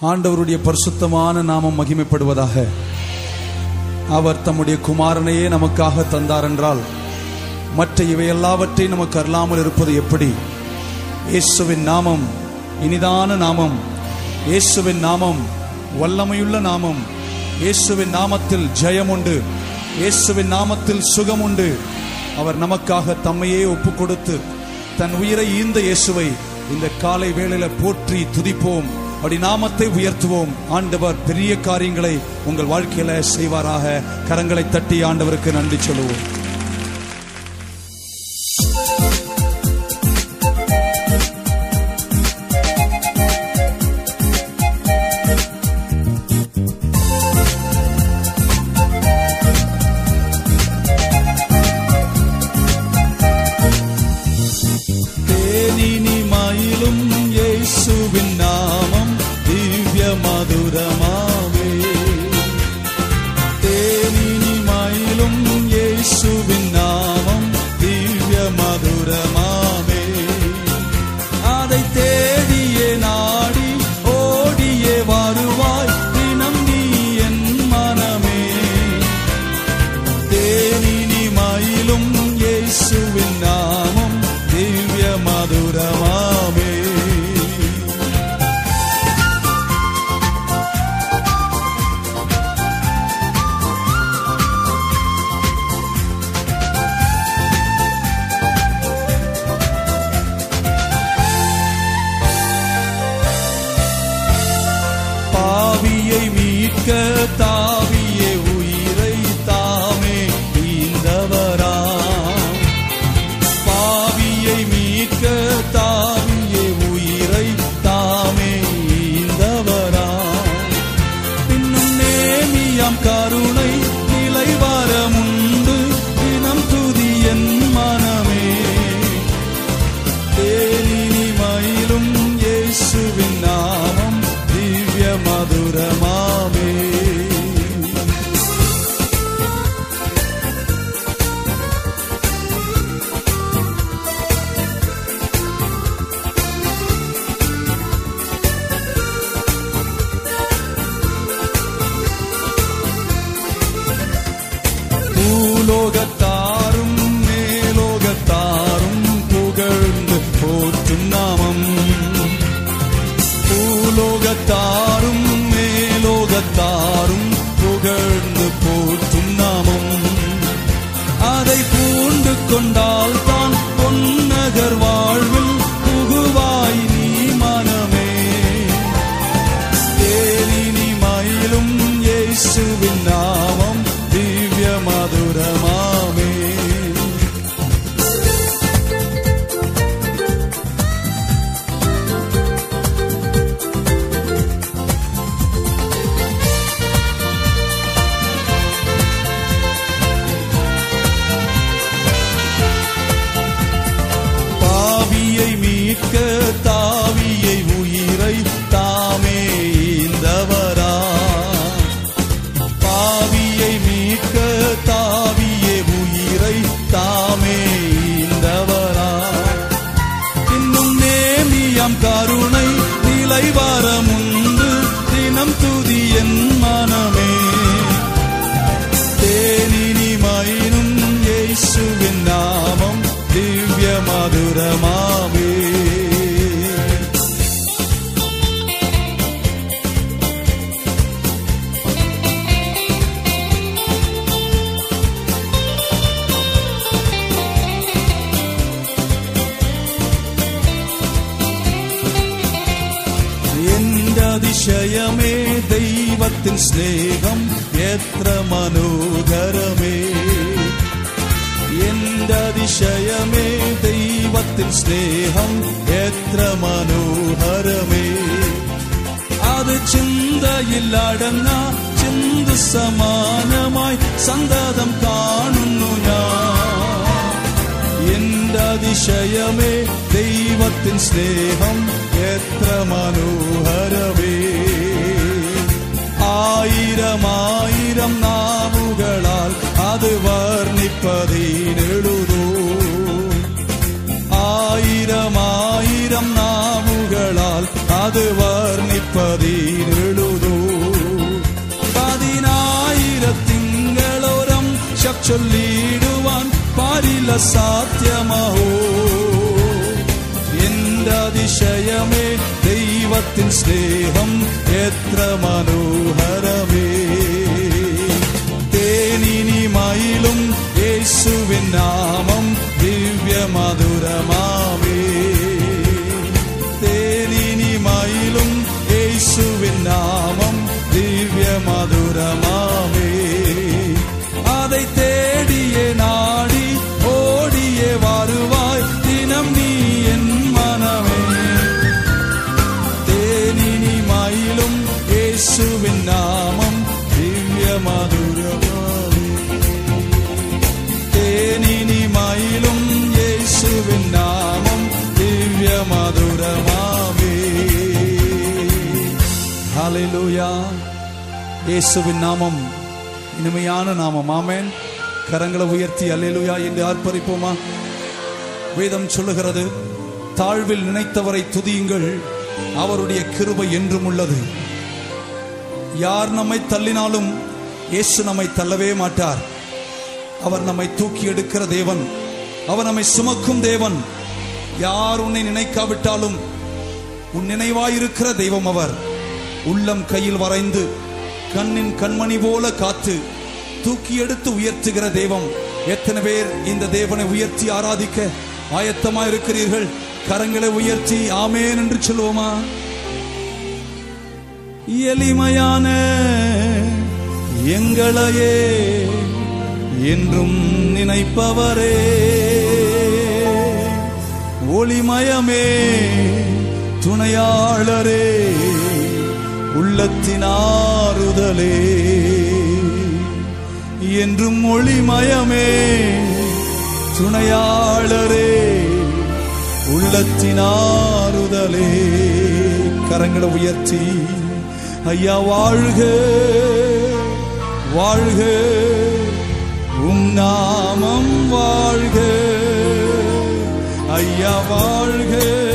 ஆண்டவருடைய பரிசுத்தமான நாமம் மகிமைப்படுவதாக அவர் தம்முடைய குமாரனையே நமக்காக தந்தார் என்றால் மற்ற இவை எல்லாவற்றையும் நமக்கு அருளாமல் இருப்பது எப்படி? இயேசுவின் நாமம் இனிதான நாமம் இயேசுவின் நாமம் வல்லமையுள்ள நாமம் இயேசுவின் நாமத்தில் ஜெயம் உண்டு இயேசுவின் நாமத்தில் சுகம் உண்டு. அவர் நமக்காக தம்மையே ஒப்பு கொடுத்து தன் உயிரை ஈந்த இயேசுவை இந்த காலை வேளையில போற்றி துதிப்போம். அப்படி நாமத்தை உயர்த்துவோம். ஆண்டவர் பெரிய காரியங்களை உங்கள் வாழ்க்கையில செய்வாராக. கரங்களை தட்டி ஆண்டவருக்கு நன்றி சொல்லுவோம். ദൈവത്തിൻ സ്നേഹം എത്ര മനോഹരമേ ആയിരം ആയിരം നാവുകളാൽ അത് വർണ്ണിപ്പതീനെഴുതൂ ആയിരം ആയിരം നാവുകളാൽ അത് വർണ്ണിപ്പതീനെഴുതൂ പതിനായിരത്തിങ്കളോരം ചൊല്ലിടുവാൻ പാരില്ല സാധ്യമഹോ എന്റെ അതിശയമേ ദൈവത്തിൻ സ്നേഹം എത്ര മനോഹരമേ തേനിനിമയിലും യേശുവിൻ നാമം ஹalleluya இயேசுவின் நாமம் இனிமையான நாமம். ஆமேன். கரங்களை உயர்த்தி அல்லேலூயா என்று ஆர்ப்பரிப்போமா? வேதம் சொல்லுகிறது தாழ்வில் நினைத்தவரை துதியுங்கள் அவருடைய கிருபை என்றும் உள்ளது. யார் நம்மை தள்ளினாலும் இயேசு நம்மை தள்ளவே மாட்டார். அவர் நம்மை தூக்கி எடுக்கிற தேவன். அவர் நம்மை சுமக்கும் தேவன். யார் உன்னை நினைக்காவிட்டாலும் உன் நினைவாயிருக்கிற தெய்வம் அவர். உள்ளம் கையில் வரைந்து கண்ணின் கண்மணி போல காத்து தூக்கி எடுத்து உயர்த்துகிற தெய்வம் எத்தனை பேர் இந்த தேவனை உயர்த்தி ஆராதிக்க ஆயத்தமா இருக்கிறீர்கள் கரங்களை உயர்த்தி ஆமேன் என்று சொல்லுவோமா? எளிமையான எங்களையே என்றும் நினைப்பவரே. ஒளிமயமே துணையாளரே. உள்ளத்தினாறுதலே என்றும் ஒளிமயமே துணையாளரே. உள்ளத்தினாறுதலே கரங்களை உயர்த்தி ஐயா வாழ்க வாழ்க. உம் நாமம் வாழ்க. ஐயா வாழ்க வாழ்க.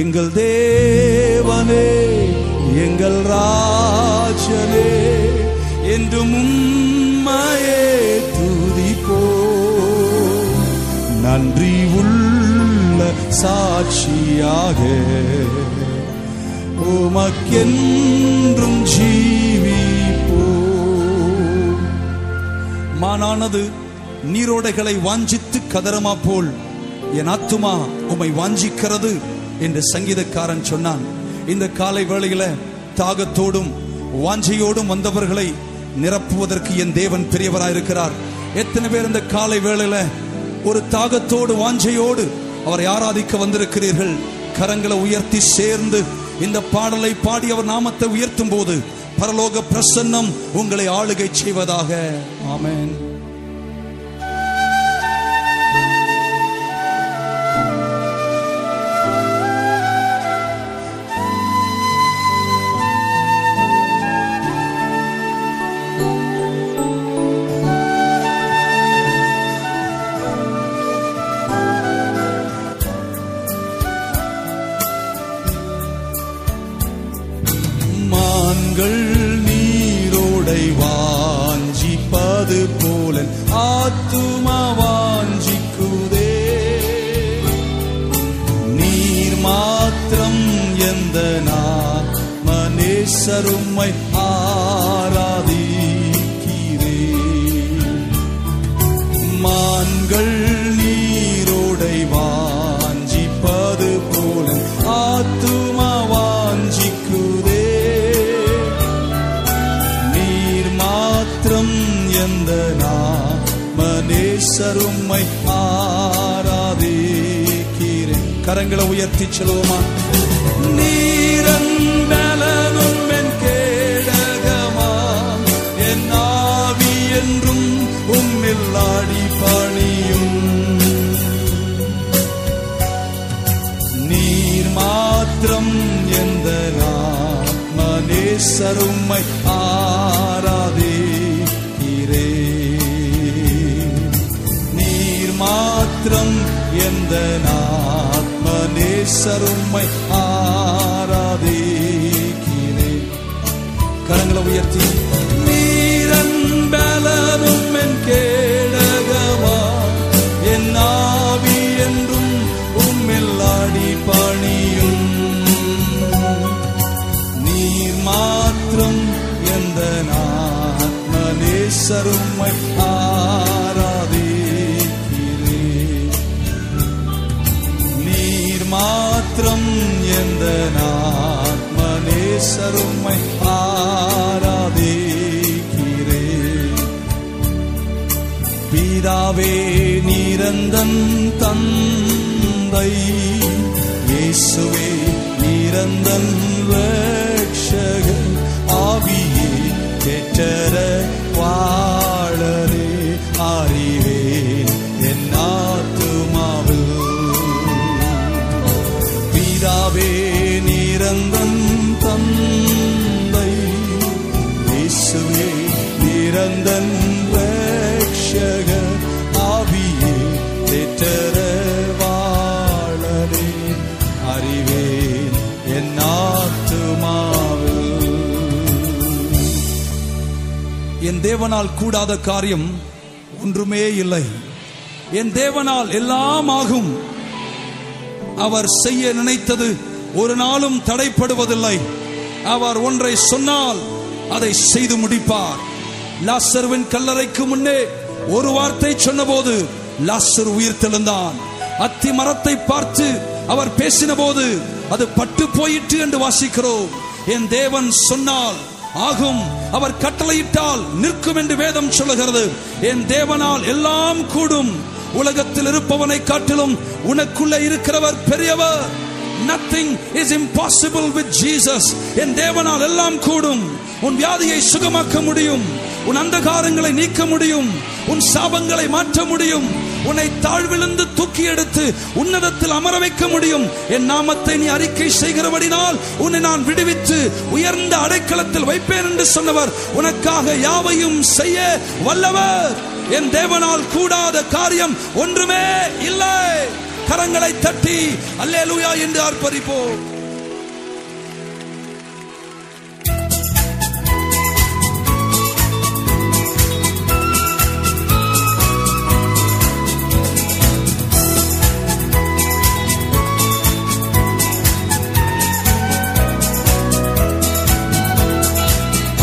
எங்கள் தேவனே எங்கள் ராஜனே என்று உம்மையே துதிப்போ நன்றி உள்ள சாட்சியாக உமக்கென்றும் ஜீவிப்போ மானானது நீரோடைகளை வாஞ்சித்து கதறமா போல் என் ஆத்துமா உமை வாஞ்சிக்கிறது. என்று சங்கீதக்காரன் சொன்னான். இந்த காலை வேளையில தாகத்தோடும் வாஞ்சையோடும் வந்தவர்களை நிரப்புவதற்கு என் தேவன் பெரியவராயிருக்கிறார். எத்தனை பேர் இந்த காலை வேளையில ஒரு தாகத்தோடு வாஞ்சையோடு அவரை ஆராதிக்க வந்திருக்கிறீர்கள்? கரங்களை உயர்த்தி சேர்ந்து இந்த பாடலை பாடி அவர் நாமத்தை உயர்த்தும் போது பரலோக பிரசன்னம் உங்களை ஆளுகை செய்வதாக. ஆமேன். எந்த எந்த ஆத்மநேசருமை ஆராதிக்கிறே கரங்களை உயர்த்தி நீரன் பலனும் என் கேடகமா என் ஆவி என்றும் உம்மில் ஆடி பணியும். நீர் மாத்திரம் எந்த ஆத்மநேசருமை மாத்திரம் எந்த ஆத்மநேசருமை ஆராதிக்கிறே. பீதாவே நிரந்தன் தந்தை இயேசுவே நிரந்தன் ரட்சகர் ஆவியே கெட்டர வாழரே அறிவேன் பிதாவே நிரந்தன் தந்தை. இயேசுவே நிரந்தன் ரட்சகர் ஆவியே தேற்றர வாழனே அறிவேன் என் ஆத்துமாவில் என் தேவனால் கூடாத காரியம் ஒன்றுமே இல்லை. என் தேவனால் எல்லாம் ஆகும். அவர் செய்ய நினைத்தது ஒரு நாளும் தடைப்படுவதில்லை. அவர் ஒன்றை சொன்னால் அதை செய்து முடிப்பார். லாசர்வின் கல்லறைக்கு முன்னே ஒரு வார்த்தை சொன்னபோது லாசர் உயிர் தெழுந்தான். அத்தி மரத்தை பார்த்து அவர் பேசின போது அது பட்டு போயிற்று என்று வாசிக்கிறோம். என் தேவன் சொன்னால் ஆகும். அவர் கட்டளையிட்டால் நிற்கும் என்று வேதம் சொல்லுகிறது. என் தேவனால் எல்லாம் கூடும். உலகத்தில் இருப்பவனை காட்டிலும் உனக்குள்ள இருக்கிறவர் பெரியவர். Nothing is impossible with Jesus என் தேவனால் எல்லாம் கூடும். உன் வியாதியை சுகமாக்க முடியும். உன் அந்தகாரங்களை நீக்க முடியும். உன் சாபங்களை மாற்ற முடியும். உன்னை தாழ்விழுந்து தூக்கி எடுத்து உன்னதத்தில் அமர வைக்க முடியும். என் நாமத்தை நீ அறிக்கை செய்கிறபடினால் உன்னை நான் விடுவித்து உயர்ந்த அடைக்கலத்தில் வைப்பேன் என்று சொன்னவர் உனக்காக யாவையும் செய்ய வல்லவர். என் தேவனால் கூடாத காரியம் ஒன்றுமே இல்லை. கரங்களை தட்டி அல்லேலூயா என்று ஆர்ப்பரிப்போம்.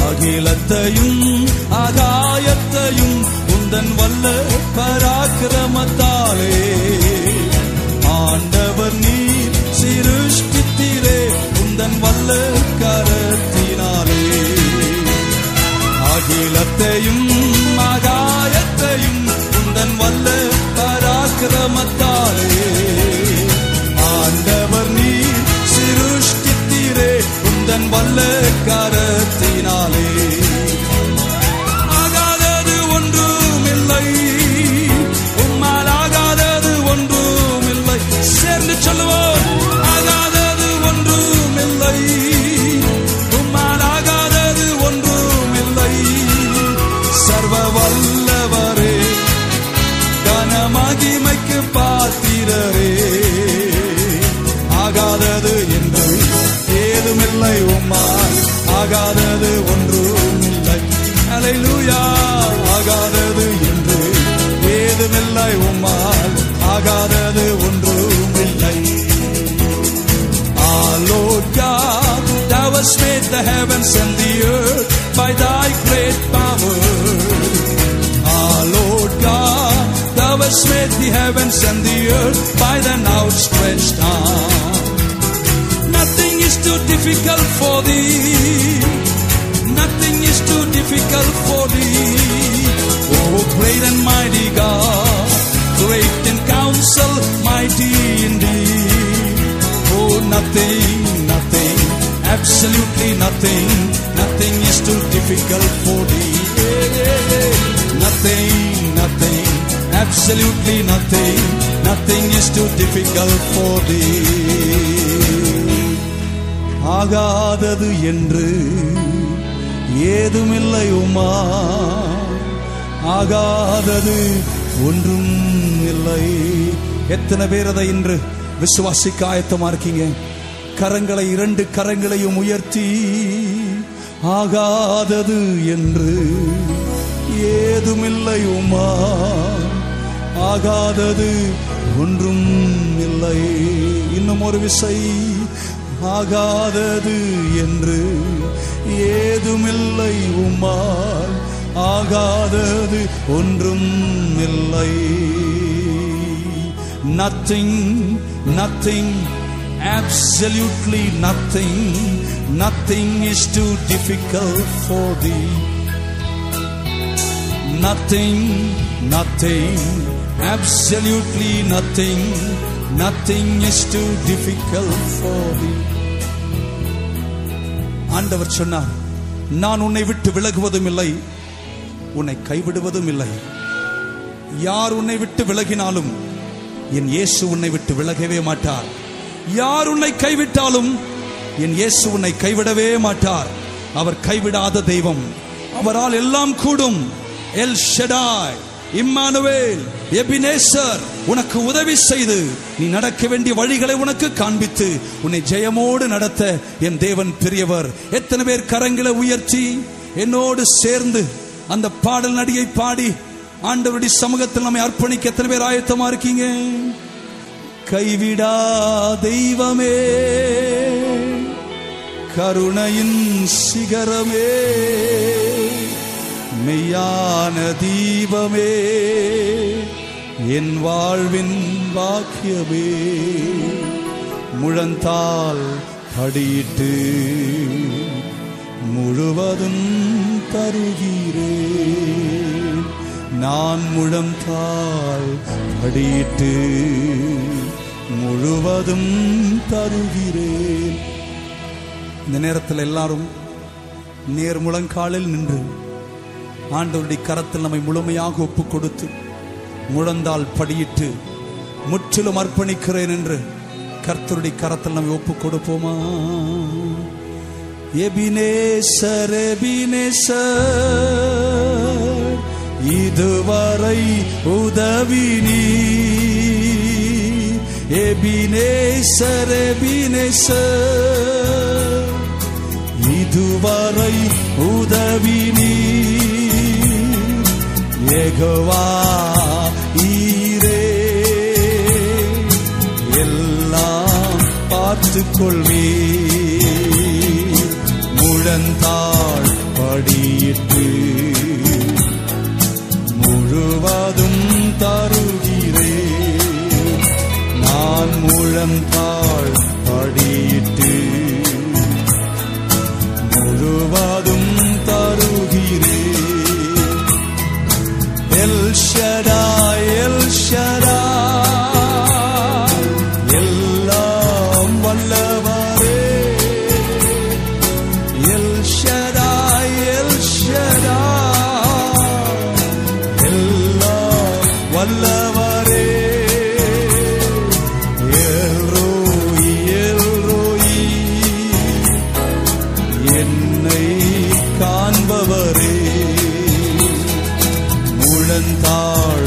அகிலத்தையும் பராக்கிரமத்தாலே heavens and the earth by an outstretched arm. Nothing is too difficult for thee. Nothing is too difficult for thee. Oh, great and mighty God, great in counsel, mighty indeed. Oh, nothing, nothing, absolutely nothing, nothing is too difficult for thee. Nothing, nothing, absolutely nothing, nothing is too difficult for thee. ஆகாதது என்று ஏதுமில்லை உமா. ஆகாதது ஒன்றும் இல்லை. எத்தனை பேர் அதை இன்று விசுவாசிக்க ஆயத்தமா இருக்கீங்க? கரங்களை இரண்டு கரங்களையும் உயர்த்தி ஆகாதது என்று ஏதுமில்லை உமா. ஆகாதது ஒன்றும் இல்லை இன்னும் ஒரு விசை ஆகாதது என்று ஏதுமில்லை உமால் ஆகாதது ஒன்றும் இல்லை nothing nothing absolutely nothing nothing is too difficult for thee nothing nothing absolutely nothing nothing is too difficult for thee ஆண்டவர் சொன்னார் நான் உன்னை விட்டு விலகுவதும் இல்லை உன்னை கைவிடுவதும் இல்லை. யார் உன்னை விட்டு விலகினாலும் என் இயேசு உன்னை விட்டு விலகவே மாட்டார். யார் உன்னை கைவிட்டாலும் என் இயேசு உன்னை கைவிடவே மாட்டார். அவர் கைவிடாத தெய்வம். அவரால் எல்லாம் கூடும். எல் ஷெடாய் இம்மானுவேல் எபினேசர் உனக்கு உதவி செய்து நீ நடக்க வேண்டிய வழிகளை உனக்கு காண்பித்து உன்னை ஜெயமோடு நடத்த என் தேவன் பெரியவர். எத்தனை பேர் கரங்களை உயர்த்தி என்னோடு சேர்ந்து அந்த பாடல் நடிகை பாடி ஆண்டவருடைய சமூகத்தில் நம்மை அர்ப்பணிக்க எத்தனை பேர் ஆயத்தமா இருக்கீங்க? கைவிடா தெய்வமே கருணையின் சிகரமே. மெய்யான தீபமே என் வாழ்வின் பாக்கியமே. முழந்தால் படியிட்டு முழுவதும் தருகிறேன் நான் முழந்தால் படியிட்டு முழுவதும் தருகிறேன் இந்த நேரத்தில் எல்லாரும் நேர் முழங்காலில் நின்று ஆண்டவருடைய கரத்தில் நம்மை முழுமையாக ஒப்பு கொடுத்து முழந்தால் படியிட்டு முற்றிலும் அர்ப்பணிக்கிறேன் என்று கர்த்தருடைய கரத்தில் நம்மை ஒப்பு கொடுப்போமா எபினேசர் எபினேசர் இதுவரை உதவி நீ எபினேசர் எபினேசர் இதுவரை உதவி நீ எகவா ஈரே. எல்லாம் பார்த்து கொள்வே முழந்தாள் படியிட்டு முழுவா தருகிறேன். நான் முழந்தாள் படியிட்டு எல் ஷடாய் எல் ஷடாய் முழந்தாள்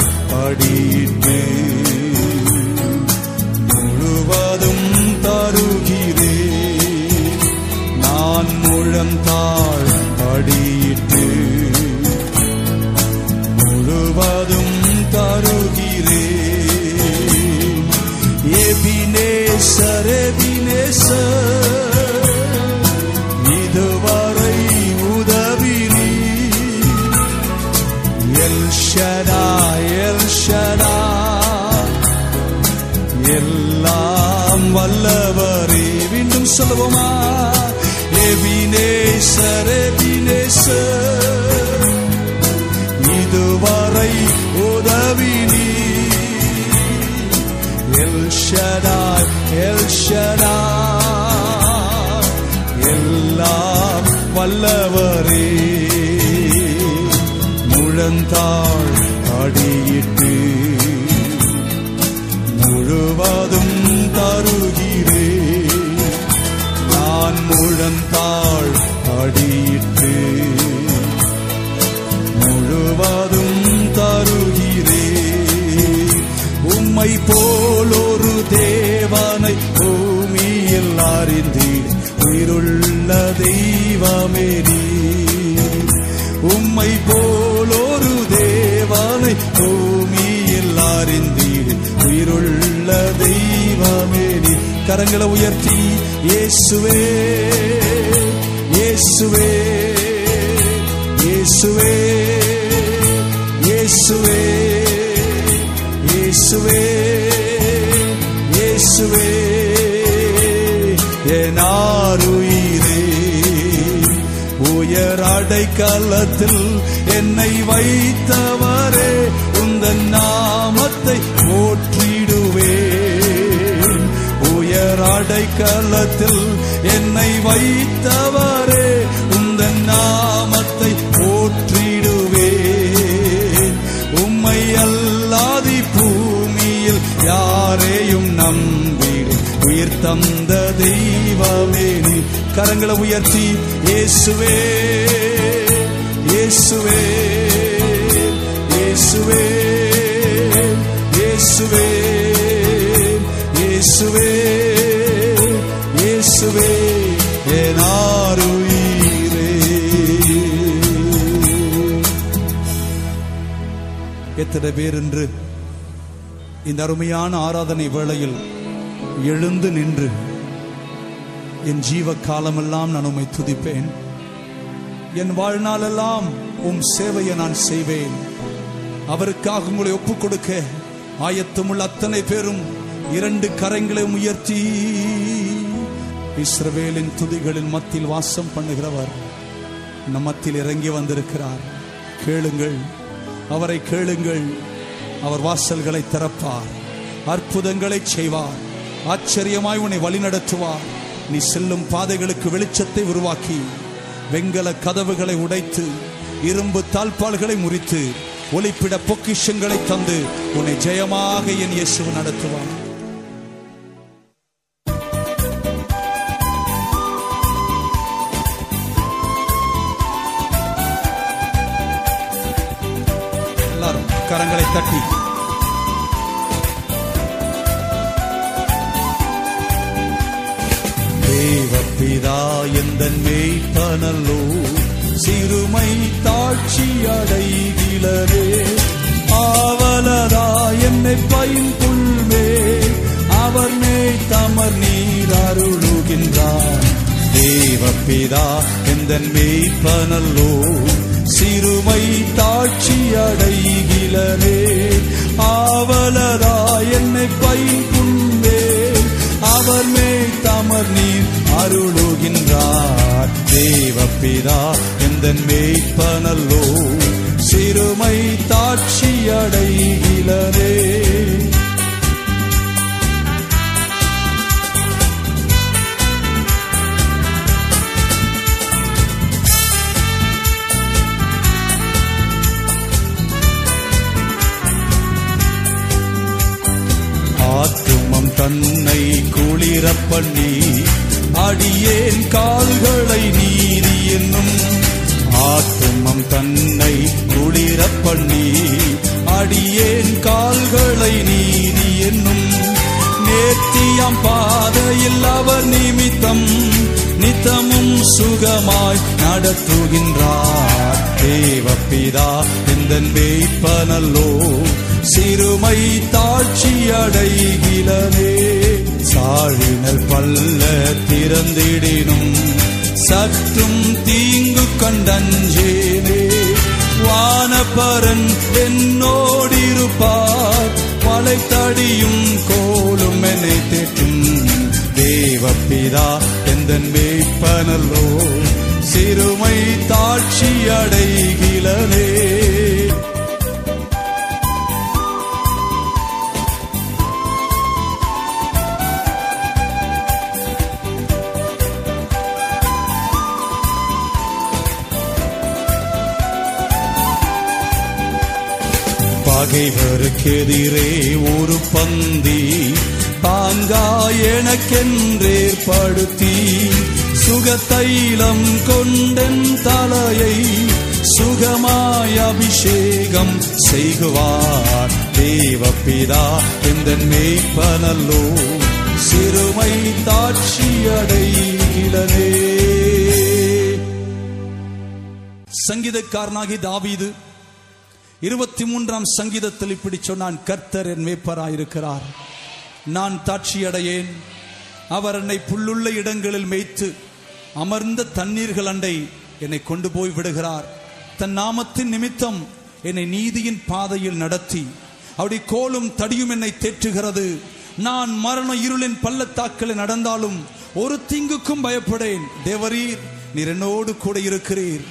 சொல்லுவோமா? எபினேசர் எபினேசர் இதுவரை உதவினீ எல் ஷடா எல் ஷடா எல்லாம் வல்லவரே. முழந்தாள் அடியிட்டு முழுவதும் தருகிறேன் உம்மை போலொரு தேவனை பூமியில் அறிந்தீர். உயிருள்ள தெய்வமே நீர். உம்மை போலொரு தேவனை பூமியில் அறிந்தீர். உயிருள்ள தெய்வமே நீர். கரங்களை உயர்த்தி இயேசுவே இயேசுவே. காலத்தில் என்னை வைத்தவரே உந்தன் நாமத்தை போற்றிடுவேன். உயர் அடைக்கலத்தில் என்னை வைத்தவரே உந்தன் நாமத்தை போற்றிடுவேன். உம்மை அல்லாதி பூமியில் யாரையும் நம்பிடு. உயிர் தந்த தெய்வமே கரங்களை உயர்த்தி இயேசுவே. இயேசுவே இயேசுவே இயேசுவே இயேசுவே இயேசுவே என் ஆருயிரே. எத்தனை பேர் என்று இந்த அருமையான ஆராதனை வேளையில் எழுந்து நின்று என் ஜீவ காலமெல்லாம் நான் உம்மை துதிப்பேன். என் வாழ்நாளெல்லாம் உம் சேவையை நான் செய்வேன். அவருக்காக உங்களை ஒப்புக் கொடுக்க ஆயத்தமுள்ள அத்தனை பேரும் இரண்டு கரங்களை உயர்த்தி இஸ்ரவேலின் துதிகளின் மத்தியில் வாசம் பண்ணுகிறவர் நம் மத்தியில் இறங்கி வந்திருக்கிறார். கேளுங்கள் அவரை கேளுங்கள். அவர் வாசல்களை திறப்பார் அற்புதங்களை செய்வார் ஆச்சரியமாய் உன்னை வழிநடத்துவார். நீ செல்லும் பாதைகளுக்கு வெளிச்சத்தை உருவாக்கி வெங்கல கதவுகளை உடைத்து இரும்பு தாழ்பால்களை முறித்து ஒளிப்பிட பொக்கிஷங்களை தந்து உன்னை ஜெயமாக என் இயேசு நடத்துவான். எல்லாரும் கரங்களை தட்டி. பிதா எந்த மேய்ப்பனல்லோ சிறுமை தாட்சி அடைகிலரே ஆவலதா என்னை பைந்துள்வே அவர் மேய் தமர் நீர் அருளுகின்றார். தேவப்பிதா எந்த மேய்ப்பனல்லோ சிறுமை தாட்சி அடைகிலரே என்னை பைப்புண்டே அவர் மேல் தமர் நீர் அருளுகின்றார். தேவப்பிதா எந்த மேய்ப்பனல்லோ சிறுமை தாட்சியடைகிறதே. ஆத்துமம் தன்னை குளிர பண்ணி அடியேன் கால்களை நீதி என்னும் ஆத்துமம் தன்னை குளிர பண்ணி அடியேன் கால்களை நீதி என்னும் நேர்த்தியாம் பாதையில் அவர் நிமித்தம் நித்தமும் சுகமாய் நடத்துகின்றார். தேவப்பிதா எந்த வேய்ப்பனல்லோ சிறுமை தாட்சி அடைகிறனே சாழினல் பல்ல திறந்திடினும் சற்றும் தீங்கு கண்டஞ்சேனே. வானபரன் என்னோடிருப்பார் வளைத்தடியும் கோலும் என்னை தேற்றும். தேவப்பிதா எந்த மேய்ப்பனல்லோ சிறுமை தாட்சி அடைகிறனே பகைவருக்கெதிரே ஒரு பந்தி. தாங்கா எனக்கென்றேற்படுத்தி. சுகத்தைலம் கொண்டன் தலையை சுகமாய் அபிஷேகம் செய்குவார். தேவப்பிதா எந்த மேய்ப்பனல்லோ சிறுமை தாட்சியடைகிறனே சங்கீதக்காரனாகி தாவீது இருபத்தி மூன்றாம் சங்கீதத்தில் இப்படி சொன்னான் கர்த்தர் என் மேய்ப்பராயிருக்கிறார் நான் தாட்சியடையேன். அவர் என்னை புல்லுள்ள இடங்களில் மேய்த்து அமர்ந்த தண்ணீர்கள் அண்டை என்னை கொண்டு போய் விடுகிறார். தன் நாமத்தின் நிமித்தம் என்னை நீதியின் பாதையில் நடத்தி அப்படி கோலும் தடியும் என்னை தேற்றுகிறது. நான் மரண இருளின் பள்ளத்தாக்களை நடந்தாலும் ஒரு தீங்குக்கும் பயப்படேன். தேவரீர் நீர் என்னோடு கூட இருக்கிறீர்.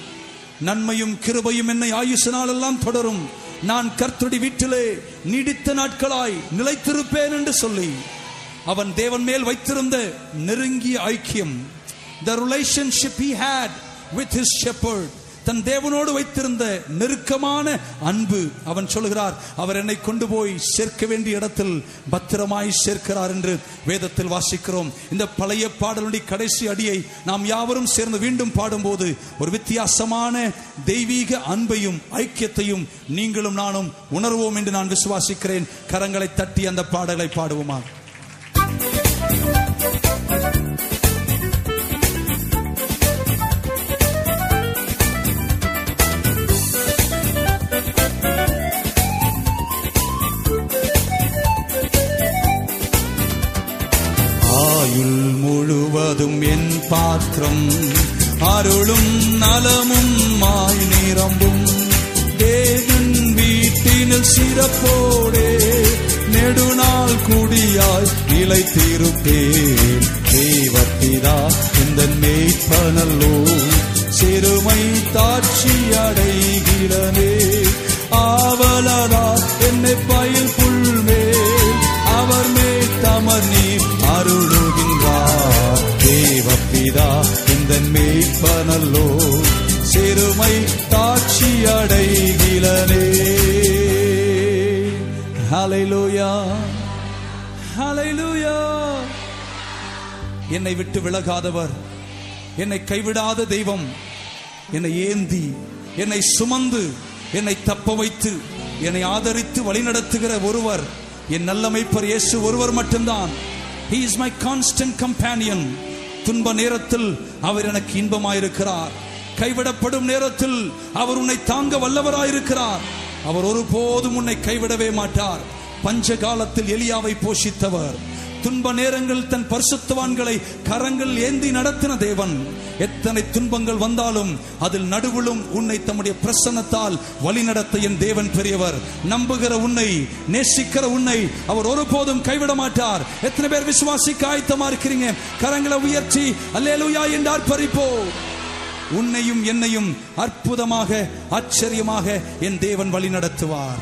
நன்மையும் கிருபையும் என்னை ஆயுசு நாளெல்லாம் தொடரும். நான் கர்த்தருடைய வீட்டிலே நீடித்த நாட்களாய் நிலைத்திருப்பேன் என்று சொல்லி அவன் தேவன் மேல் வைத்திருந்த நெருங்கிய ஐக்கியம் the relationship he had with his shepherd தன் தேவனோடு வைத்திருந்த நெருக்கமான அன்பு அவன் சொல்கிறார் அவர் என்னை கொண்டு போய் சேர்க்க வேண்டிய இடத்தில் பத்திரமாய் சேர்க்கிறார் என்று வேதத்தில் வாசிக்கிறோம். இந்த பழைய பாடலுடைய கடைசி அடியை நாம் யாவரும் சேர்ந்து மீண்டும் பாடும்போது ஒரு வித்தியாசமான தெய்வீக அன்பையும் ஐக்கியத்தையும் நீங்களும் நானும் உணர்வோம் என்று நான் விசுவாசிக்கிறேன். கரங்களை தட்டி அந்த பாடலை பாடுவோமா? ஆயுள் முழுவதும் என் பாத்திரம். அருளும் நலமும் மாய் நிரம்பும். தேவன் வீட்டினில் சிறப்போடே நெடுநாள் குடியாய் நிலைத்திருப்பேன். தேவத்திதா இந்த மேய்ப்பனல்லோ சிறுமை தாட்சி அடைகிறனே. ஆவலதா என்னை பயில் புல்மேல் மேல் நீ அருளுகின்றார். தேவப்பிதா இந்த மேய்ப்பனல்லோ சிறுமை தாட்சி அடைகிலனே ஹலைலூயா ஹலைலூயா என்னை விட்டு விலகாதவர் என்னை கைவிடாத தெய்வம் என்னை ஏந்தி என்னை சுமந்து என்னை தப்ப வைத்து என்னை ஆதரித்து வழிநடத்துகிற ஒருவர் என் நல்ல மெய்ப்பர் இயேசு ஒருவர் மட்டும்தான். He is my constant companion துன்ப நேரத்தில் அவர் எனக்கு இன்பமாயிருக்கிறார். கைவிடப்படும் நேரத்தில் அவர் உன்னை தாங்க வல்லவராயிருக்கிறார். அவர் ஒருபோதும் உன்னை கைவிடவே மாட்டார். பஞ்ச காலத்தில் எலியாவை போஷித்தவர். துன்ப நேரங்கள் தன் பரிசுத்தவான்களை கரங்கள் ஏந்தி நடத்தின தேவன். எத்தனை துன்பங்கள் வந்தாலும் அதில் நடுவிலும் உன்னை தம்முடைய பிரசன்னத்தால் வழிநடத்த என் தேவன் பெரியவர். நம்புகிற உன்னை நேசிக்கிற உன்னை அவர் ஒருபோதும் கைவிட மாட்டார். எத்தனை பேர் விசுவாசிக்க ஆயத்தமா இருக்கிறீங்க? கரங்களை உயர்த்தி அல்லேலுயா என்று ஆர்ப்பரிப்போ உன்னையும் என்னையும் அற்புதமாக ஆச்சரியமாக என் தேவன் வழி நடத்துவார்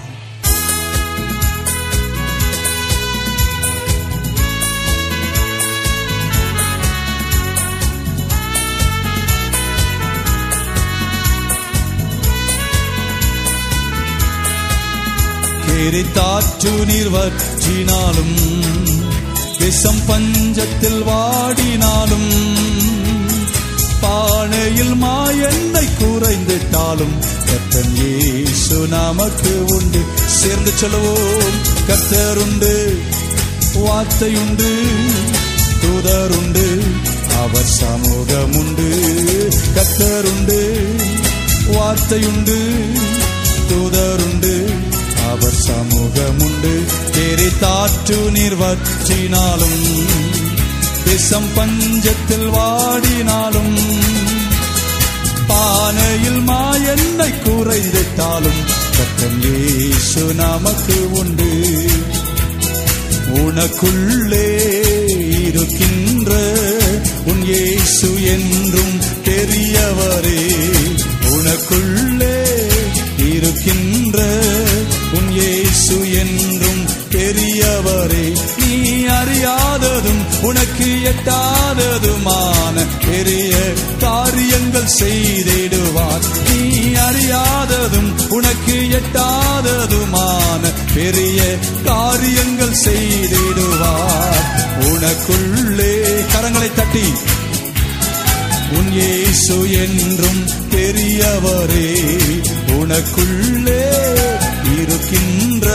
தாற்று நீர் வற்றினாலும் விஷம் பஞ்சத்தில் வாடினாலும் பானையில் மாயெண்ணை குறைந்துட்டாலும் கத்தன் ஏசு நமக்கு உண்டு. சேர்ந்து சொல்லுவோம் கத்தருண்டு வார்த்தையுண்டு தூதருண்டு அவர் சமூகம் உண்டு கத்தருண்டு வார்த்தையுண்டு தூதருண்டு அவர் சமூகமுண்டு. உண்டு தேரி தாற்று நீர் வற்றினாலும் விஷம் பஞ்சத்தில் வாடினாலும் பானையில் மாயெண்ணை குறைந்திட்டாலும் கத்தன் இயேசு நமக்கு உண்டு. உனக்குள்ளே இருக்கின்ற உன் இயேசு என்றும் பெரியவரே உனக்குள்ளே இருக்கின்ற உன் இயேசு என்றும் பெரியவரே நீ அறியாததும் உனக்கு எட்டாததுமான பெரிய காரியங்கள் செய்திடுவார். நீ அறியாததும் உனக்கு எட்டாததுமான பெரிய காரியங்கள் செய்திடுவார். உனக்குள்ளே கரங்களை தட்டி. உன் இயேசு என்றும் பெரியவரே உனக்குள்ளே இருக்கின்ற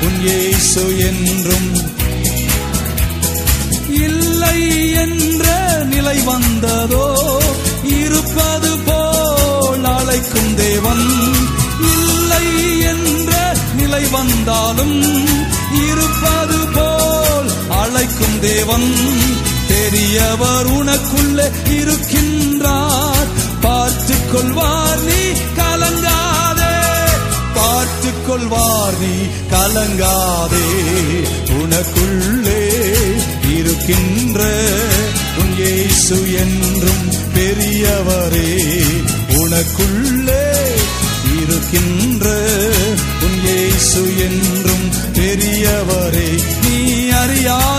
உன் இயேசு என்றும். இல்லை என்ற நிலை வந்ததோ இருப்பது போல் அழைக்கும் தேவன். இல்லை என்ற நிலை வந்தாலும் இருப்பது போல் அழைக்கும் தேவன். பெரியவர் உனக்குள்ளே இருக்கின்றார். பார்த்து கொள்வார் நீ கொள்வார் நீ கலங்காதே. உனக்குள்ளே இருக்கின்ற உன் இயேசு என்றும் பெரியவரே. உனக்குள்ளே இருக்கின்ற உன் இயேசு என்றும் பெரியவரே. நீ அறியா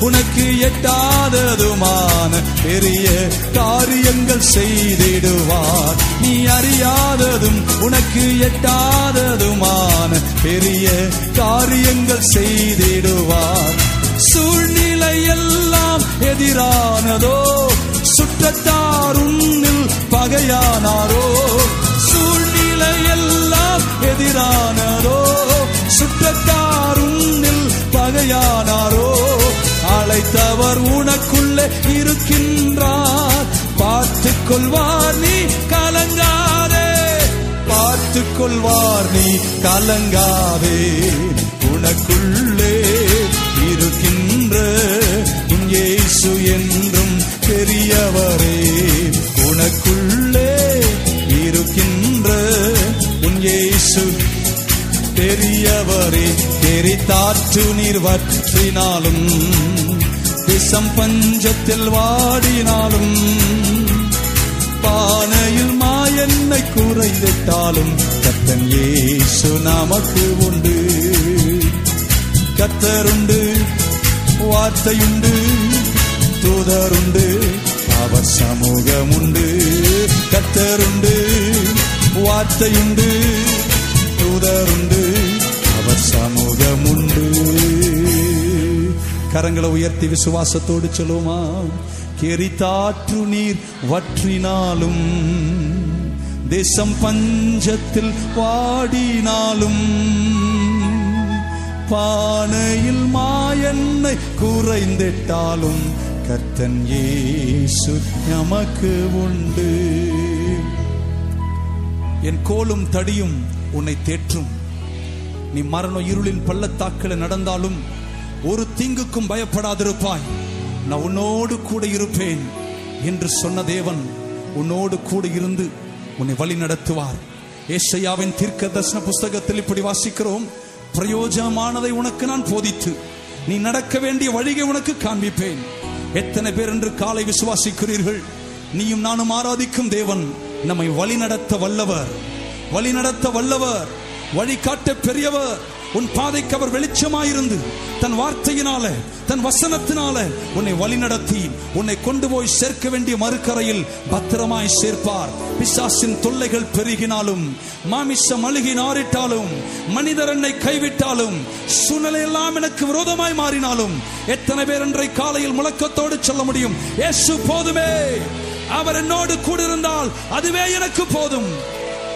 உனக்கு எட்டாததுமான பெரிய காரியங்கள் செய்திடுவார். நீ அறியாததும் உனக்கு எட்டாததுமான பெரிய காரியங்கள் செய்திடுவார். சூழ்நிலை எல்லாம் எதிரானதோ சுற்றத்தார் உன்னில் பகையானாரோ சூழ்நிலை எல்லாம் எதிரானதோ சுற்றத்தார் உன்னில் பகையானாரோ படைத்தவர் உனக்குள்ளே இருக்கின்றார். பார்த்து கொள்வார் நீ கலங்காதே. பார்த்து கொள்வார் நீ கலங்காதே. உனக்குள்ளே இருக்கின்ற இயேசு என்றும் பெரியவரே. உனக்குள்ளே இருக்கின்ற உன் இயேசு பெரியவரே. தெரித்தாற்று நீர் வற்றினாலும் தேசம் பஞ்சத்தில் வாடினாலும் பானையில் மா என்னை குறைந்திட்டாலும் கத்தன் ஏசு நமக்கு உண்டு. கத்தருண்டு வார்த்தையுண்டு தூதருண்டு அவர் சமூகம் உண்டு கத்தருண்டு வார்த்தையுண்டு தூதருண்டு அவர் சமூகம் உண்டு கரங்களை உயர்த்தி விசுவாசத்தோடு சொல்லுமா கெரித்தாற்று நீர் வற்றினாலும் தேசம் பஞ்சத்தில் வாடினாலும் பானையில் மாயெண்ணை குறைந்திட்டாலும் கர்த்தன் ஏசு நமக்கு உண்டு. என் கோலும் தடியும் உன்னை தேற்றும். நீ மரண இருளின் பள்ளத்தாக்கில் நடந்தாலும் ஒரு தீங்குக்கும் பயப்படாதிருப்பாய். நான் உன்னோடு கூட இருப்பேன் என்று சொன்ன தேவன் உன்னோடு கூட இருந்து உன்னை வழி நடத்துவார். ஏசையாவின் தீர்க்க தர்சன புஸ்தகத்தில் இப்படி வாசிக்கிறோம் பிரயோஜனமானதை உனக்கு நான் போதித்து நீ நடக்க வேண்டிய வழியை உனக்கு காண்பிப்பேன். எத்தனை பேர் என்று காலை விசுவாசிக்கிறீர்கள்? நீயும் நானும் ஆராதிக்கும் தேவன் நம்மை வழி நடத்த வல்லவர். வழி நடத்த வல்லவர். வழிகாட்ட பெரியவர். உன் பாதைக்கு அவர் வெளிச்சமாயிருந்து தன் வார்த்தையினால தன் வசனத்தினால உன்னை வழி நடத்தி உன்னை கொண்டு போய் சேர்க்க வேண்டிய மறுக்கரையில் பத்திரமாய் சேர்ப்பார். பிசாசின் தொல்லைகள் பெருகினாலும் மாமிசம் அழுகி நாரிட்டாலும் மனிதர் என்னை கைவிட்டாலும் சூழ்நிலை எல்லாம் எனக்கு விரோதமாய் மாறினாலும் எத்தனை பேர் இன்றை காலையில் முழக்கத்தோடு சொல்ல முடியும்? ஏசு போதுமே அவர் என்னோடு கூடியிருந்தால் அதுவே எனக்கு போதும்.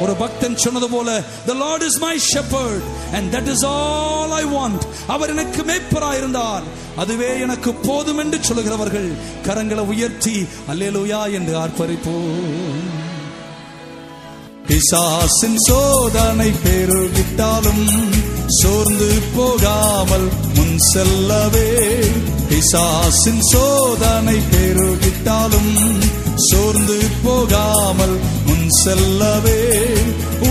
ஒரு பக்தன் சொன்னது போல the lord is my shepherd and that is all i want. அவர் எனக்கு மேய்ப்பராய் இருந்தார் அதுவே எனக்கு போதும் என்று சொல்லுகிறவர்கள் கரங்களை உயர்த்தி அல்லேலூயா என்று ஆர்ப்பரிப்போம். பிசாசின் சோதனை பெருகிட்டாலும் சோர்ந்து போகாமல் முன் செல்லவே. பிசாசின் சோதனை பெருகிட்டாலும் சோர்ந்து போகாமல் செல்லவே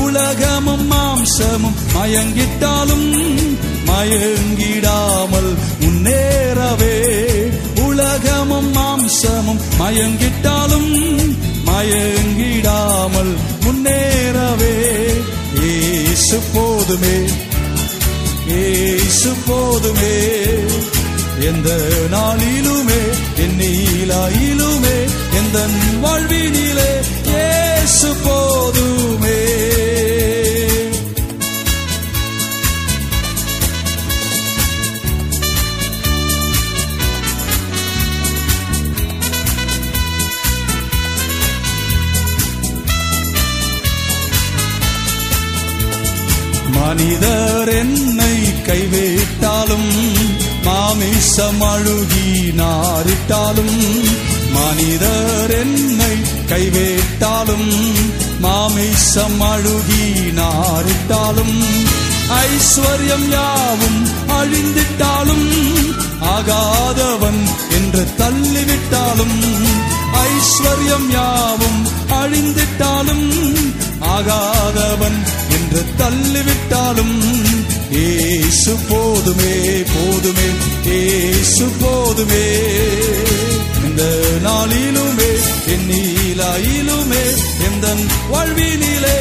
உலகமும் மாம்சமும் மயங்கிட்டாலும் மயங்கிடாமல் முன்னேறவே உலகமும் மாம்சமும் மயங்கிட்டாலும் மயங்கிடாமல் முன்னேறவே. ஏசு போதுமே ஏசு போதுமே எந்த நாளிலுமே என் நீலாயிலுமே எந்த வாழ்வினிலே இயேசு போதுமே. மனிதர் என்னை கைவிட்டாலும் மாமிசம் அழுகி நாரிட்டாலும் மனிதர் என்னை கைவேட்டாலும் மாமிசம் அழுகி நாரிட்டாலும் ஐஸ்வர்யம் யாவும் அழிந்திட்டாலும் ஆகாதவன் என்று தள்ளிவிட்டாலும் ஐஸ்வர்யம் யாவும் அழிந்திட்டாலும் ஆகாதவன் என்று தள்ளிவிட்டாலும் ஏசு போதுமே போதுமே ஏசு போதுமே. நாளிலுமே என் நீலாயிலுமே எந்த வாழ்வினிலே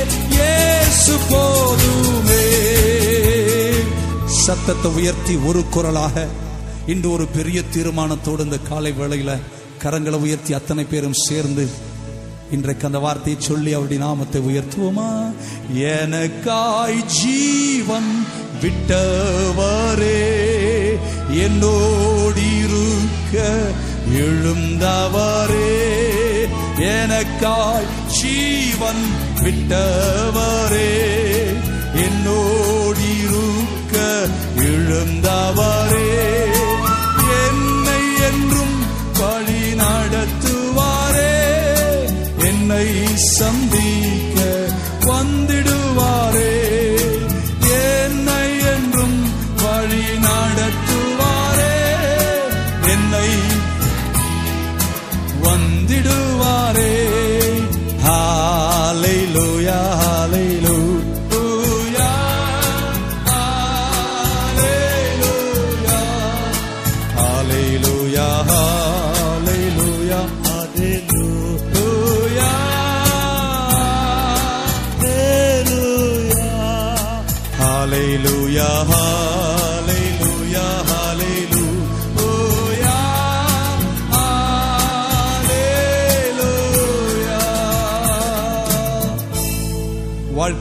ஏசு போதுமே. சத்தத்தை உயர்த்தி ஒரு குரலாக இன்று ஒரு பெரிய தீர்மானத்தோடு இந்த காலை வேளையில கரங்களை உயர்த்தி அத்தனை பேரும் சேர்ந்து இன்றைக்கு அந்த வார்த்தையை சொல்லி அவருடைய நாமத்தை உயர்த்துவோமா? எனக்காய் ஜீவன் விட்டவரே என்னோடு இருக்க எழுந்தவரே எனக்காய் ஜீவன் விட்டவரே என்னோடு இருக்க எழுந்தவரே.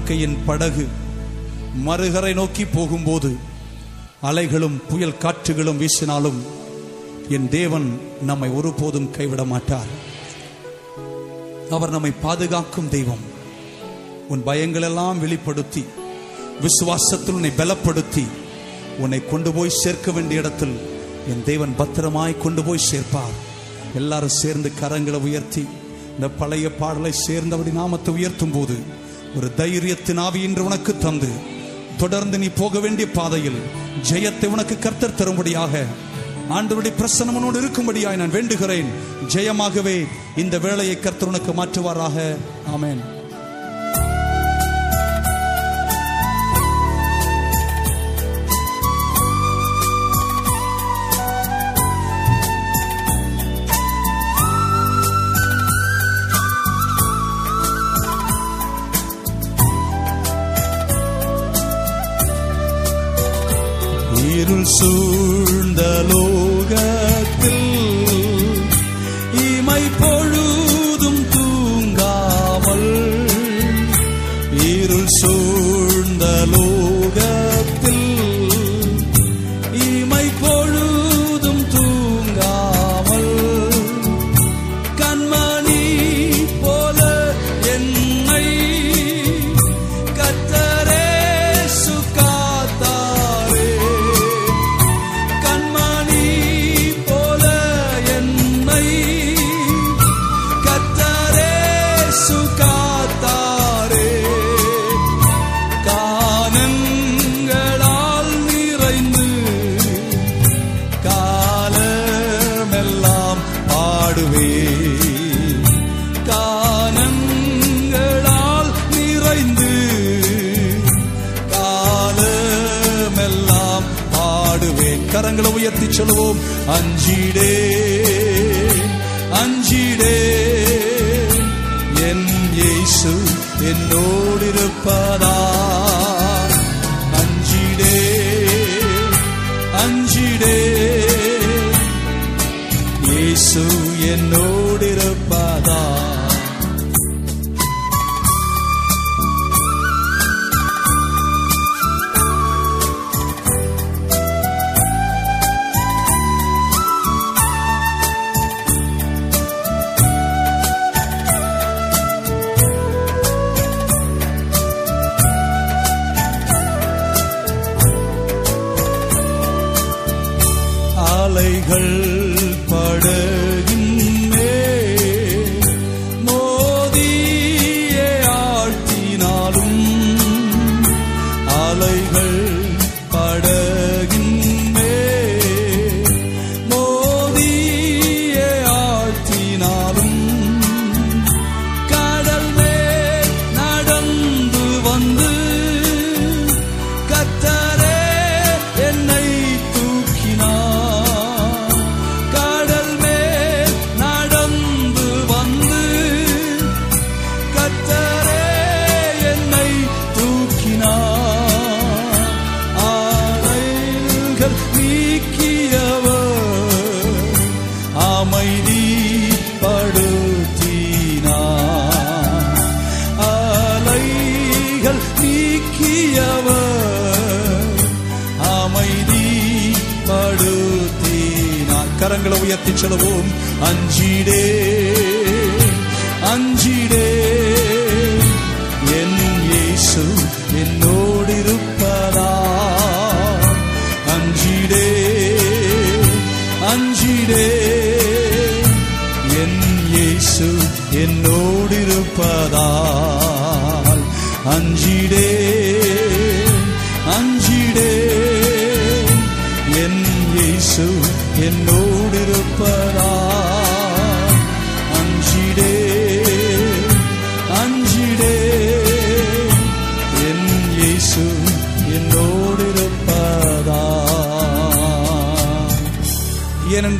வாழ்க்கையின் படகு மறுகரை நோக்கி போகும்போது அலைகளும் புயல் காற்றுகளும் வீசினாலும் என் தேவன் நம்மை ஒருபோதும் கைவிட மாட்டார். அவர் நம்மை பாதுகாக்கும் தெய்வம். உன் பயங்களெல்லாம் வெளிப்படுத்தி விசுவாசத்தில் உன்னை பலப்படுத்தி உன்னை கொண்டு போய் சேர்க்க வேண்டிய இடத்தில் என் தேவன் பத்திரமாய் கொண்டு போய் சேர்ப்பார். எல்லாரும் சேர்ந்து கரங்களை உயர்த்தி இந்த பழைய பாடலை சேர்ந்தபடி நாமத்தை உயர்த்தும் போது ஒரு தைரியத்தின் ஆவி இன்று உனக்கு தந்து. தொடர்ந்து நீ போக வேண்டிய பாதையில் ஜெயத்தை உனக்கு கர்த்தர் தரும்படியாக ஆண்டவருடைய பிரசனம் உன்னோடு இருக்கும்படியாய் நான் வேண்டுகிறேன். ஜெயமாகவே இந்த வேலையை கர்த்தர் உனக்கு மாற்றுவாராக. ஆமேன். இருள் சூழ்ந்த லோகத்தில் அஞ்சிடே அஞ்சிடே. என் இயேசு என்னோடு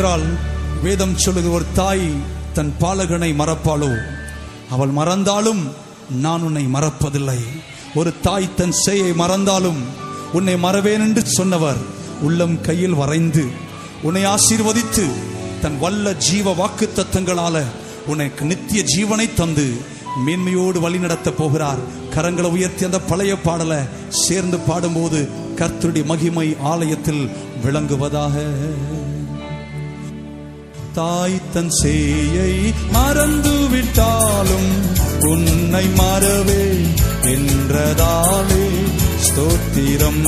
என்றால் வேதம் சொல்லுது ஒரு தாய் தன் பாலகனை மறப்பாளோ? அவள் மறந்தாலும் நான் உன்னை மறப்பதில்லை. ஒரு தாய் தன் சேயை மறந்தாலும் உன்னை மறவேன் என்று சொன்னவர் உள்ளம் கையில் வரைந்து உன்னை ஆசீர்வதித்து தன் வல்ல ஜீவ வாக்கு தத்தங்களால உனக்கு நித்திய ஜீவனை தந்து மேன்மையோடு வழி நடத்த போகிறார். கரங்களை உயர்த்தி அந்த பழைய பாடலை சேர்ந்து பாடும்போது கர்த்தருடைய மகிமை ஆலயத்தில் விளங்குவதாக. தாய் தன் சேயை மறந்து விட்டாலும் உன்னை மறவே என்றதாலே ஸ்தோத்திரம்.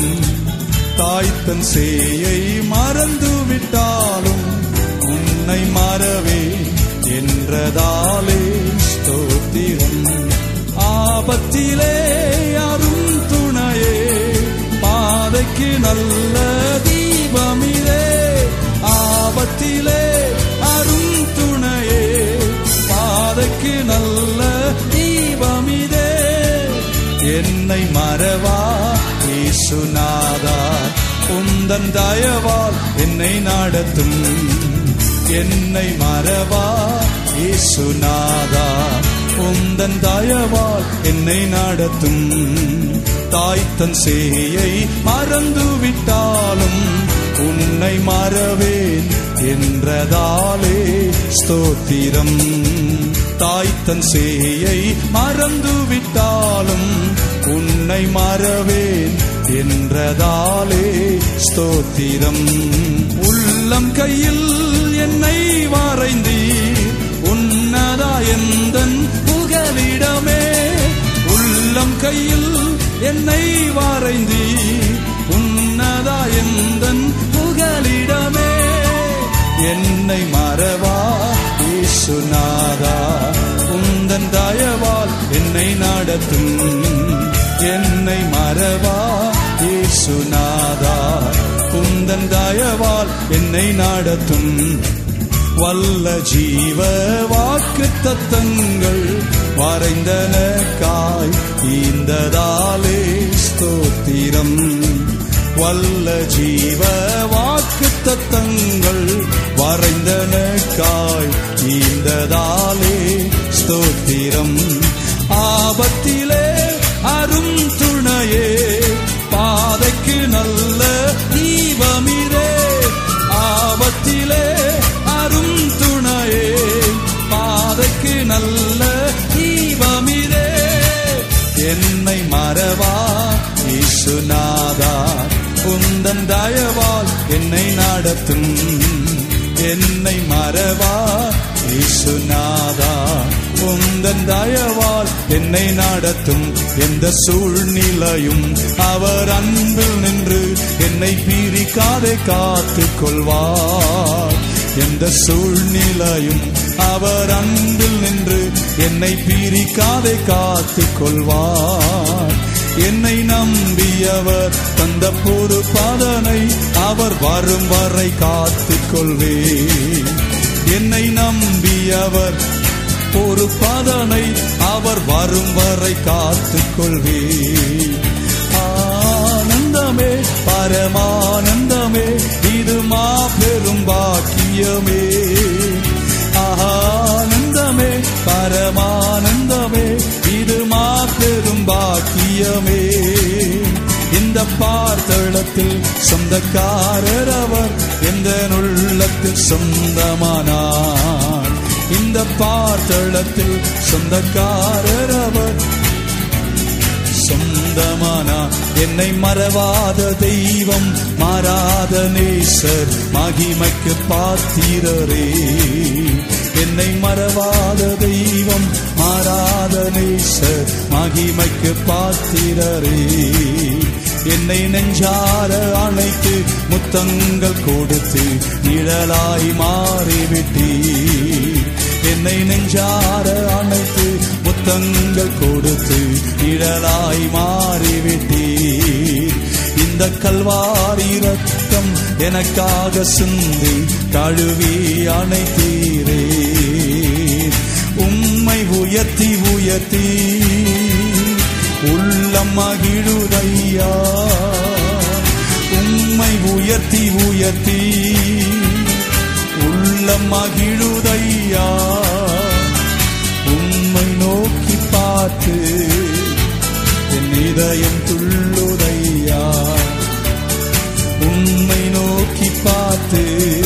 தாய் தன் சேயை மறந்து விட்டாலும் உன்னை மறவே என்றதாலே ஸ்தோத்திரம். ஆபத்திலே யாரும் துணையே பாதைக்கு நல்ல தீபமிலே ஆபத்திலே அரும் துணையே. பாதைக்கு நல்ல தீபமிதே. என்னை மறவா இயேசுநாதா உந்தன் தயவால் என்னை நடத்தும். என்னை மறவா இயேசுநாதா உந்தன் தயவால் என்னை நடத்தும். தாய்த்தன் சேயை மறந்து விட்டாலும் உன்னை மறவேன் என்றதாலே ஸ்தோத்திரம். தாய் தன் சேயை மறந்துவிட்டாலும் உன்னை மறவேன் என்றதாலே ஸ்தோத்திரம். உள்ளம் கையில் என்னை வரைந்தீர். உன்னதா எந்தன் புகலிடமே. உள்ளம் கையில் என்னை வரைந்தீர். உன்னதா எந்தன் புகலிடமே? என்னை மறவா? ஈசுநாதா உந்தன் தயவால் என்னை நடத்தும். என்னை மறவா? ஈசுநாதா உந்தன் தயவால் என்னை நடத்தும். வல்ல ஜீவ வாக்கு தத்தங்கள் வரைந்தன காய் ஈந்ததாலே ஸ்தோத்திரம். வல்ல ஜீவ வாக்கு தத்தங்கள் வரைந்தனக்காய் ஈந்ததாலே ஸ்தோத்திரம். ஆபத்திலே அரும் துணையே பாதைக்கு நல்ல தீபமிரே. ஆபத்திலே அரும் துணையே பாதைக்கு நல்ல தீபமிரே. என்னை மறவா இசுநாதா உந்தன் தயவால் என்னை நடத்தும் என்னை மறவா? இசுநாதா உந்தன் தயவால் என்னை நடத்தும் எந்த சூழ்நிலையும் அவர் அன்பில் நின்று என்னை பிரிக்காதே காத்து கொள்வார் எந்த சூழ்நிலையும் அவர் அன்பில் நின்று என்னை பிரிக்காதே காத்து கொள்வார் என்னை நம்பியவர் தந்த பொறுப்பதனை அவர் வரும் வரை காத்துக்கொள்வே என்னை நம்பியவர் பொறுப்பதனை அவர் வரும் வரை காத்துக்கொள்வே ஆனந்தமே பரமானந்தமே இது மாபெரும் பாக்கியமே. ஆனந்தமே பரமானந்தமே இது மாபெரும் பாக்கியமே. இந்த பார்த்தளத்தில் சொந்தக்காரர் அவர் எந்த உள்ளத்தில் சொந்தமானார். இந்த பார்த்தளத்தில் சொந்தக்காரர் அவர் சொந்தமானா என்னை மறவாத தெய்வம் மாறாத நேசர் மகிமைக்கு பாத்திரரே. என்னை மறவாத தெய்வம் மாறாத நேசர் மகிமைக்கு பாத்திரரே. என்னை நெஞ்சார அணைத்து முத்தங்கள் கொடுத்து நிழலாய் மாறிவிட்டீ. என்னை நெஞ்சார அணைத்து முத்தங்கள் கொடுத்து நிழலாய் மாறிவிட்டீ. இந்த கல்வாரி ரத்தம் எனக்காக சிந்தி கழுவி அணைத்தீரே உயர்த்தி உயர்த்தி. உள்ளம் மகிழுதையா. உம்மை உயர்த்தி உயர்த்தி. உள்ளம் மகிழுதையா. உம்மை நோக்கி பார்த்து என் இதயம் துள்ளுதையா. உம்மை நோக்கி பார்த்து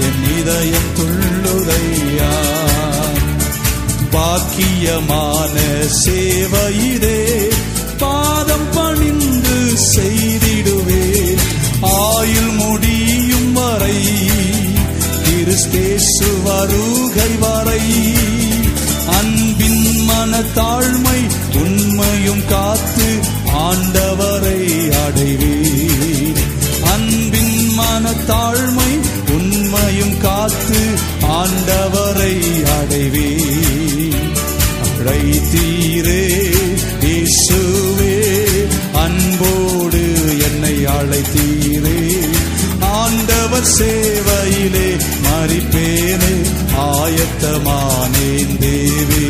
என் இதயம் துள்ளுதையா. பாக்கியமான சேவையிலே பாதம் பணிந்து செய்திடுவேன் ஆயுள் முடியும் வரை கிறிஸ்தேசு வருகை வரை. அன்பின் மனத்தாழ்மை உண்மையும் காத்து ஆண்டவரை அடைவே. அன்பின் மனத்தாழ்மை உண்மையும் காத்து ஆண்டவரை அடைவே. இறை தீரே இயேசுவே அன்போடு என்னை அழைத்தீரே. ஆண்டவர் சேவையிலே மறிப்பேனே ஆயத்தமானேன் தேவே.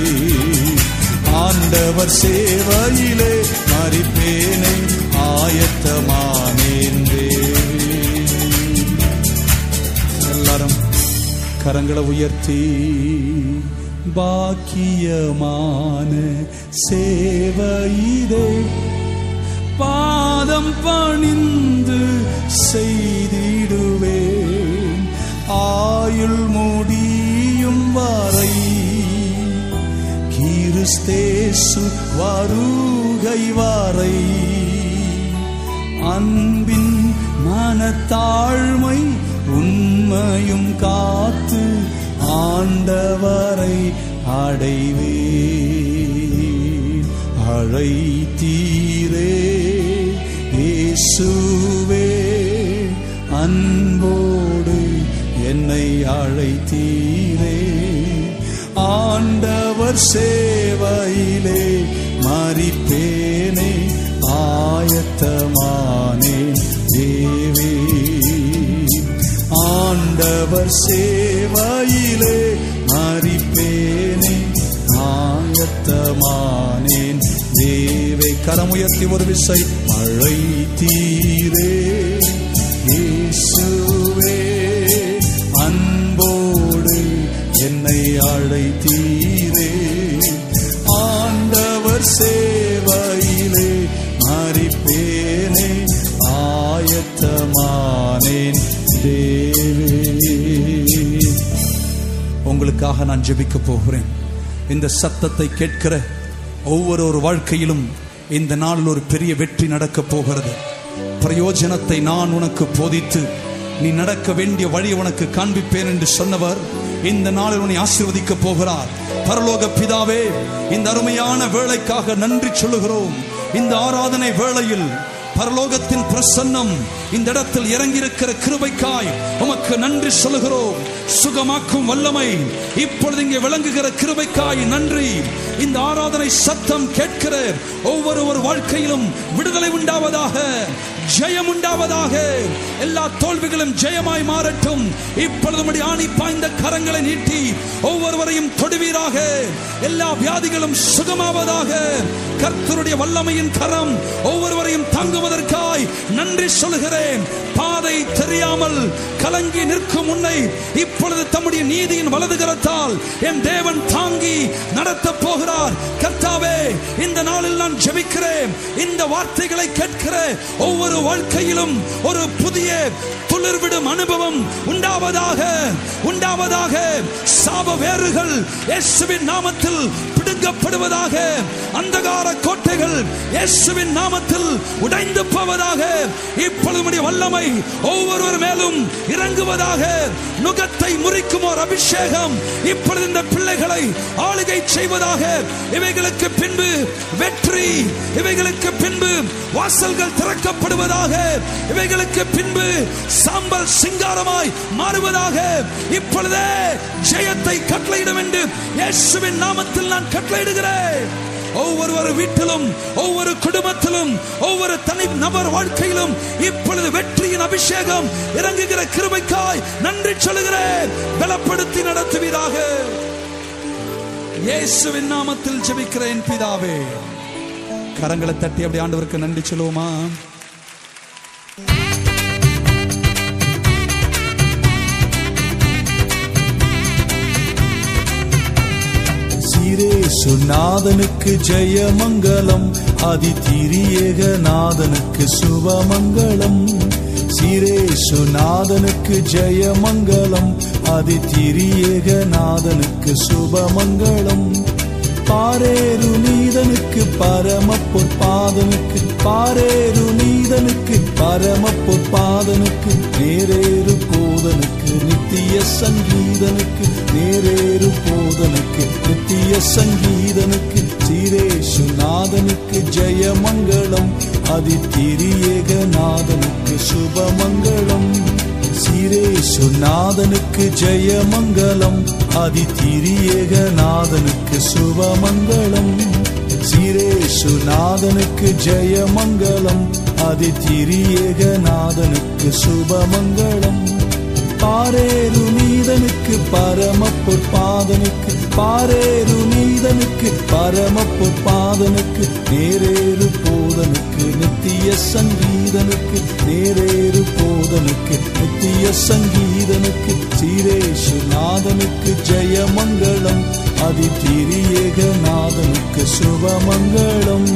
ஆண்டவர் சேவையிலே மறிப்பேனே ஆயத்தமானேன் தேவே. எல்லாரும் கரங்களை உயர்த்தி. பாக்கியமான சேவையிலே பாதம் பணிந்து செய்திடுவேன். ஆயுள் முடியும் வரை கிறிஸ்தேசு வருகை வரை. அன்பின் மனத்தாழ்மை உண்மையும் காத்து ஆண்டவரை அடைவே அழைத்தீரே இயேசுவே அன்போடு என்னை அழைத்தீரே. ஆண்டவர் சேவையிலே மறிப்பேனே ஆயத்தமானேன் ஆண்டவர் சேவையிலே மறிப்பேனே ஆயத்தமானேன். தேவை கரமுயர்த்தி ஒரு விசை அழைத்தீரே இயேசுவே அன்போடு என்னை அழைத்தீரே. ஆண்டவர் சே உங்களுக்காக நான் ஜெபிக்க போகிறேன். இந்த சத்தத்தை கேட்கிற ஒவ்வொரு ஒரு வாழ்க்கையிலும் இந்த நாளில் ஒரு பெரிய வெற்றி நடக்க போகிறது. பிரயோஜனத்தை நான் உனக்கு போதித்து நீ நடக்க வேண்டிய வழி உனக்கு காண்பிப்பேன் என்று சொன்னவர் இந்த நாளில் உன்னை ஆசீர்வதிக்க போகிறார். பரலோக பிதாவே இந்த அருமையான வேலைக்காக நன்றி சொல்லுகிறோம். இந்த ஆராதனை வேளையில் பரலோகத்தின் பிரசன்னம் இந்த இடத்தில் இறங்கியிருக்கிற கிருபைக்காய் உமக்கு நன்றி சொல்லுகிறோம். சுகமாக்கும் வல்லமை. இப்பொழுது இங்கே விளங்குகிற கிருபைக்காய் நன்றி. இந்த ஆராதனை சத்தம் கேட்கிற ஒவ்வொருவர் வாழ்க்கையிலும் விடுதலை உண்டாவதாக. ஜெயம் உண்டாவதாக எல்லா தோல்விகளும் ஜெயமாய் மாறட்டும். இப்பொழுது ஆணி பாய்ந்த கரங்களை நீட்டி ஒவ்வொருவரையும் தொடுவீராக. எல்லா வியாதிகளும் சுகமாவதாக. கர்த்தருடைய வல்லமையின் கரம் ஒவ்வொருவரையும் தாங்குவதற்காய் நன்றி சொல்கிறேன் பாதை தெரியாமல் கலங்கி நிற்கும் உன்னை இப்பொழுது தம்முடைய நீதியின் வலது கரத்தால் என் தேவன் தாங்கி நடத்த போகிறார். கர்த்தாவே இந்த நாளில் நான் ஜெபிக்கிறேன். இந்த வார்த்தைகளை கேட்கிற ஒவ்வொரு வாழ்க்கையிலும் ஒரு புதிய துளிர்விடும் அனுபவம் உண்டாவதாக உண்டாவதாக சாப வேறுகள் இயேசுவின் நாமத்தில் பிடுங்கப்படுவதாக அந்தகார கோட்டைகள் இயேசுவின் நாமத்தில் உடைந்து போவதாக இப்பொழுது வல்லமை ஒவ்வொருவர் மேலும் இறங்குவதாக நுகத்தை முறிக்கும் ஒரு அபிஷேகம் இப்பொழுது இந்த பிள்ளைகளை ஆளுகை செய்வதாக இவைகளுக்கு பின்பு வெற்றி இவைகளுக்கு பின்பு வாசல்கள் திறக்கப்படுவதாக இவைகளுக்கு பின்பு சாம்பல் சிங்காரமாய் மாறுவதாக இப்பொழுதே ஜெயத்தை கட்டளையிடும் என்று இயேசுவின் நாமத்தில் நான் கட்டளையிடுகிறேன் ஒவ்வொரு வீட்டிலும் ஒவ்வொரு குடும்பத்திலும் ஒவ்வொரு தனி நபர் வாழ்க்கையிலும் இப்பொழுது வெற்றியின் அபிஷேகம் இறங்குகிற கிருபைக்காய் நன்றி சொல்லுகிறேன். பலப்படுத்தி நடத்துவீராக. இயேசுவின் நாமத்தில் ஜெபிக்கிறேன் பிதாவே. கரங்களை தட்டி அப்படி ஆண்டவருக்கு நன்றி சொல்லுவோமா? சீரேசுநாதனுக்கு ஜெயமங்கலம் அதிதிரியேக நாதனுக்கு சுபமங்கலம். சிரேசுநாதனுக்கு ஜெயமங்கலம் அதிதிரியேக நாதனுக்கு சுபமங்கலம். பாரேரு நீதனுக்கு பரம பொற்பாதனுக்கு பாரேரு நீதனுக்கு பரம பொற்பாதனுக்கு நேரேறு போ போதனுக்கு நித்திய சங்கீதனுக்கு நேரேறு போதனுக்கு நித்திய சங்கீதனுக்கு சீரேஷுநாதனுக்கு ஜெயமங்கலம் அதித்திரியேகநாதனுக்கு சுபமங்கலம் சீரேஷுநாதனுக்கு ஜெயமங்கலம் அதித்திரியேகநாதனுக்கு சுபமங்கலம் சீரேஷுநாதனுக்கு ஜெயமங்கலம் அதித்திரியேக நாதனுக்கு சுபமங்கலம். பாரேரு நீதனுக்கு பரம பொற்பாதனுக்கு பாரேரு நீதனுக்கு பரம பொற்பாதனுக்கு நேரேறு போதனுக்கு நித்திய சங்கீதனுக்கு நேரேறு போதனுக்கு நித்திய சங்கீதனுக்கு சீரேஷுநாதனுக்கு ஜெயமங்கலம் ஜெயமங்களம் அதிதிரியேகநாதனுக்கு சுபமங்கலம்.